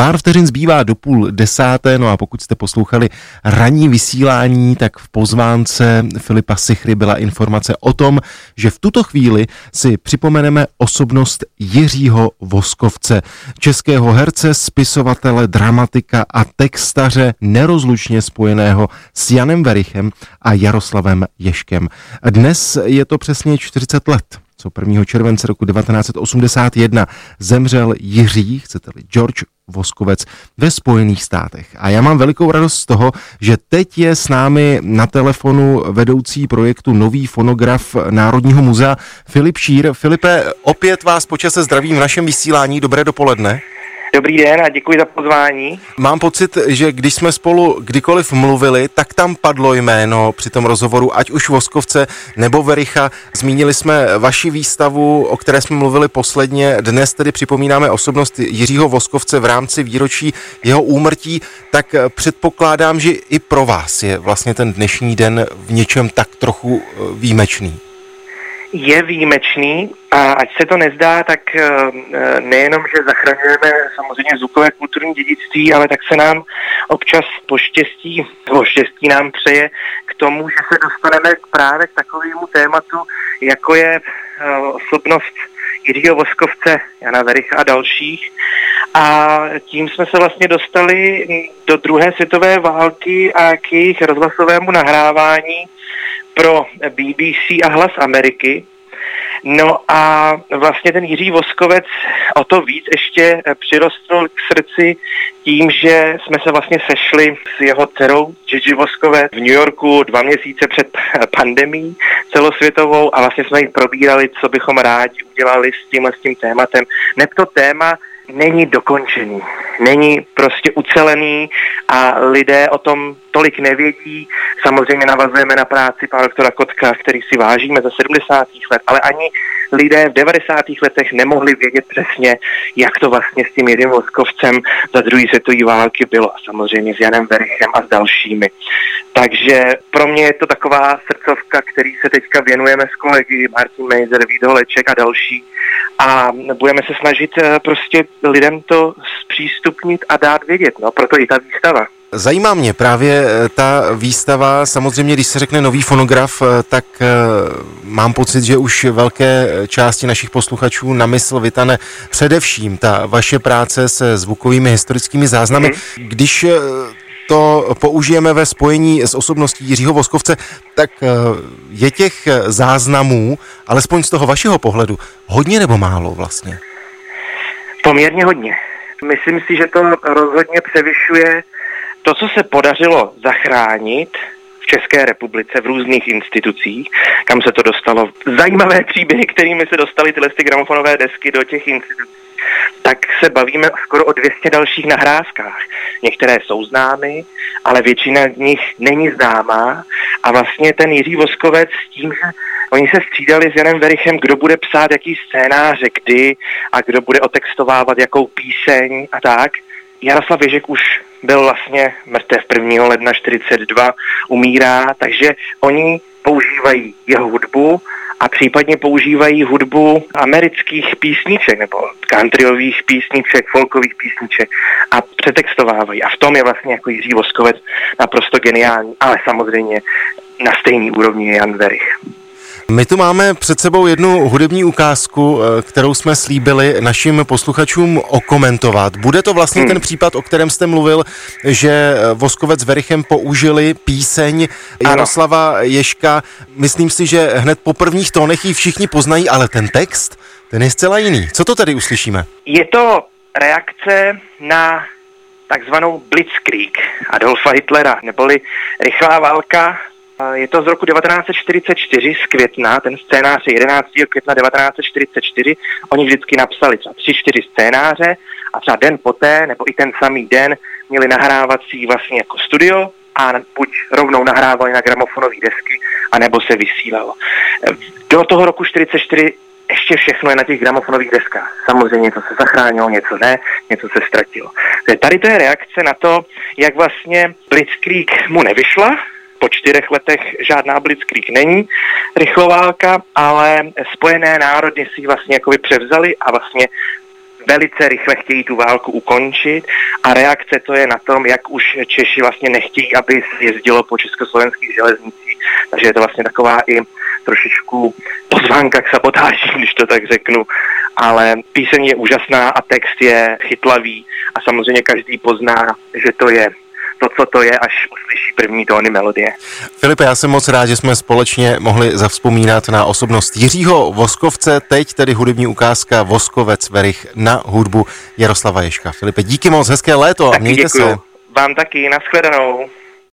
Pár vteřin zbývá do půl desáté, no a pokud jste poslouchali ranní vysílání, tak v pozvánce Filipa Sichry byla informace o tom, že v tuto chvíli si připomeneme osobnost Jiřího Voskovce, českého herce, spisovatele, dramatika a textaře nerozlučně spojeného s Janem Verichem a Jaroslavem Ješkem. Dnes je to přesně 40 let co 1. července roku 1981 zemřel Jiří, chcete-li George Voskovec ve Spojených státech. A já mám velikou radost z toho, že teď je s námi na telefonu vedoucí projektu Nový fonograf Národního muzea Filip Šír. Filipe, opět vás počase zdravím v našem vysílání. Dobré dopoledne. Dobrý den a děkuji za pozvání. Mám pocit, že když jsme spolu kdykoliv mluvili, tak tam padlo jméno při tom rozhovoru, ať už Voskovce nebo Vericha. Zmínili jsme vaši výstavu, o které jsme mluvili posledně. Dnes tedy připomínáme osobnost Jiřího Voskovce v rámci výročí jeho úmrtí. Tak předpokládám, že i pro vás je vlastně ten dnešní den v něčem tak trochu eh, výjimečný je výjimečný a ať se to nezdá, tak eh, nejenom, že zachraňujeme samozřejmě zvukové kulturní dědictví, ale tak se nám občas poštěstí, nebo štěstí nám přeje k tomu, že se dostaneme právě k takovému tématu, jako je eh, osobnost Jiřího Voskovce, Jana Vericha a dalších. A tím jsme se vlastně dostali do druhé světové války a k jejich rozhlasovému nahrávání pro BBC a Hlas Ameriky. No a vlastně ten Jiří Voskovec o to víc ještě přirostl k srdci tím, že jsme se vlastně sešli s jeho dcerou Gigi Voskovec v New Yorku dva měsíce před pandemí celosvětovou a vlastně jsme jí probírali, co bychom rádi udělali s tímhle s tím tématem. Neb to téma není dokončený, není prostě ucelený a lidé o tom tolik nevědí. Samozřejmě navazujeme na práci pana doktora Kotka, který si vážíme za 70. let, ale ani lidé v 90. letech nemohli vědět přesně, jak to vlastně s tím jedním Voskovcem za druhý světové války bylo a samozřejmě s Janem Verichem a s dalšími. Takže pro mě je to taková srdcovka, který se teďka věnujeme s kolegy Martin Mejzer, Vít Holeček a další a budeme se snažit eh, prostě lidem to zpřístupnit a dát vědět, no proto i ta výstava. Zajímá mě právě eh, ta výstava, samozřejmě když se řekne nový fonograf, eh, tak mám pocit, že už velké části našich posluchačů na mysl vytane především ta vaše práce se zvukovými historickými záznamy. Mm-hmm. Když to použijeme ve spojení s osobností Jiřího Voskovce, tak je těch záznamů, alespoň z toho vašeho pohledu, hodně nebo málo vlastně? Poměrně hodně. Myslím si, že to rozhodně převyšuje to, co se podařilo zachránit České republice v různých institucích, kam se to dostalo, zajímavé příběhy, kterými se dostaly tyhle ty gramofonové desky do těch institucí, tak se bavíme skoro o 200 dalších nahrávkách. Některé jsou známy, ale většina z nich není známá. A vlastně ten Jiří Voskovec s tím, že oni se střídali s Janem Verichem, kdo bude psát jaký scénáře, kdy a kdo bude otextovávat jakou píseň a tak, Jaroslav Ježek už byl vlastně mrtev 1. ledna 42, umírá, takže oni používají jeho hudbu a případně používají hudbu amerických písniček nebo countryových písniček, folkových písniček a přetextovávají. A v tom je vlastně jako Jiří Voskovec naprosto geniální, ale samozřejmě na stejný úrovni je Jan Verich. My tu máme před sebou jednu hudební ukázku, eh, kterou jsme slíbili našim posluchačům okomentovat. Bude to vlastně hmm. ten případ, o kterém jste mluvil, že eh, Voskovec s Verichem použili píseň Jaroslava. Ješka. Myslím si, že hned po prvních tónech ji všichni poznají, ale ten text, ten je zcela jiný. Co to tady uslyšíme? Je to reakce na takzvanou Blitzkrieg Adolfa Hitlera, neboli rychlá válka je to z roku 1944 z května, ten scénář je 11. května 1944. Oni vždycky napsali třeba tři, čtyři scénáře a třeba den poté, nebo i ten samý den, měli nahrávací vlastně jako studio a buď rovnou nahrávali na gramofonové desky, anebo se vysílalo. Do toho roku 44 ještě všechno je na těch gramofonových deskách. Samozřejmě něco se zachránilo, něco ne, něco se ztratilo. Tady to je reakce na to, jak vlastně Blitzkrieg mu nevyšla, po čtyřech letech žádná blitzkrieg není rychloválka, ale spojené národy si ji vlastně jakoby převzali a vlastně velice rychle chtějí tu válku ukončit a reakce to je na tom, jak už Češi vlastně nechtějí, aby se jezdilo po československých železnicích. Takže je to vlastně taková i trošičku pozvánka k sabotáži, když to tak řeknu. Ale píseň je úžasná a text je chytlavý a samozřejmě každý pozná, že to je to, co to je, až uslyší první tóny melodie. Filipe, já jsem moc rád, že jsme společně mohli zavzpomínat na osobnost Jiřího Voskovce, teď tedy hudební ukázka Voskovec Verich na hudbu Jaroslava Ješka. Filipe, díky moc, hezké léto a mějte děkuju. se. Vám taky, nashledanou.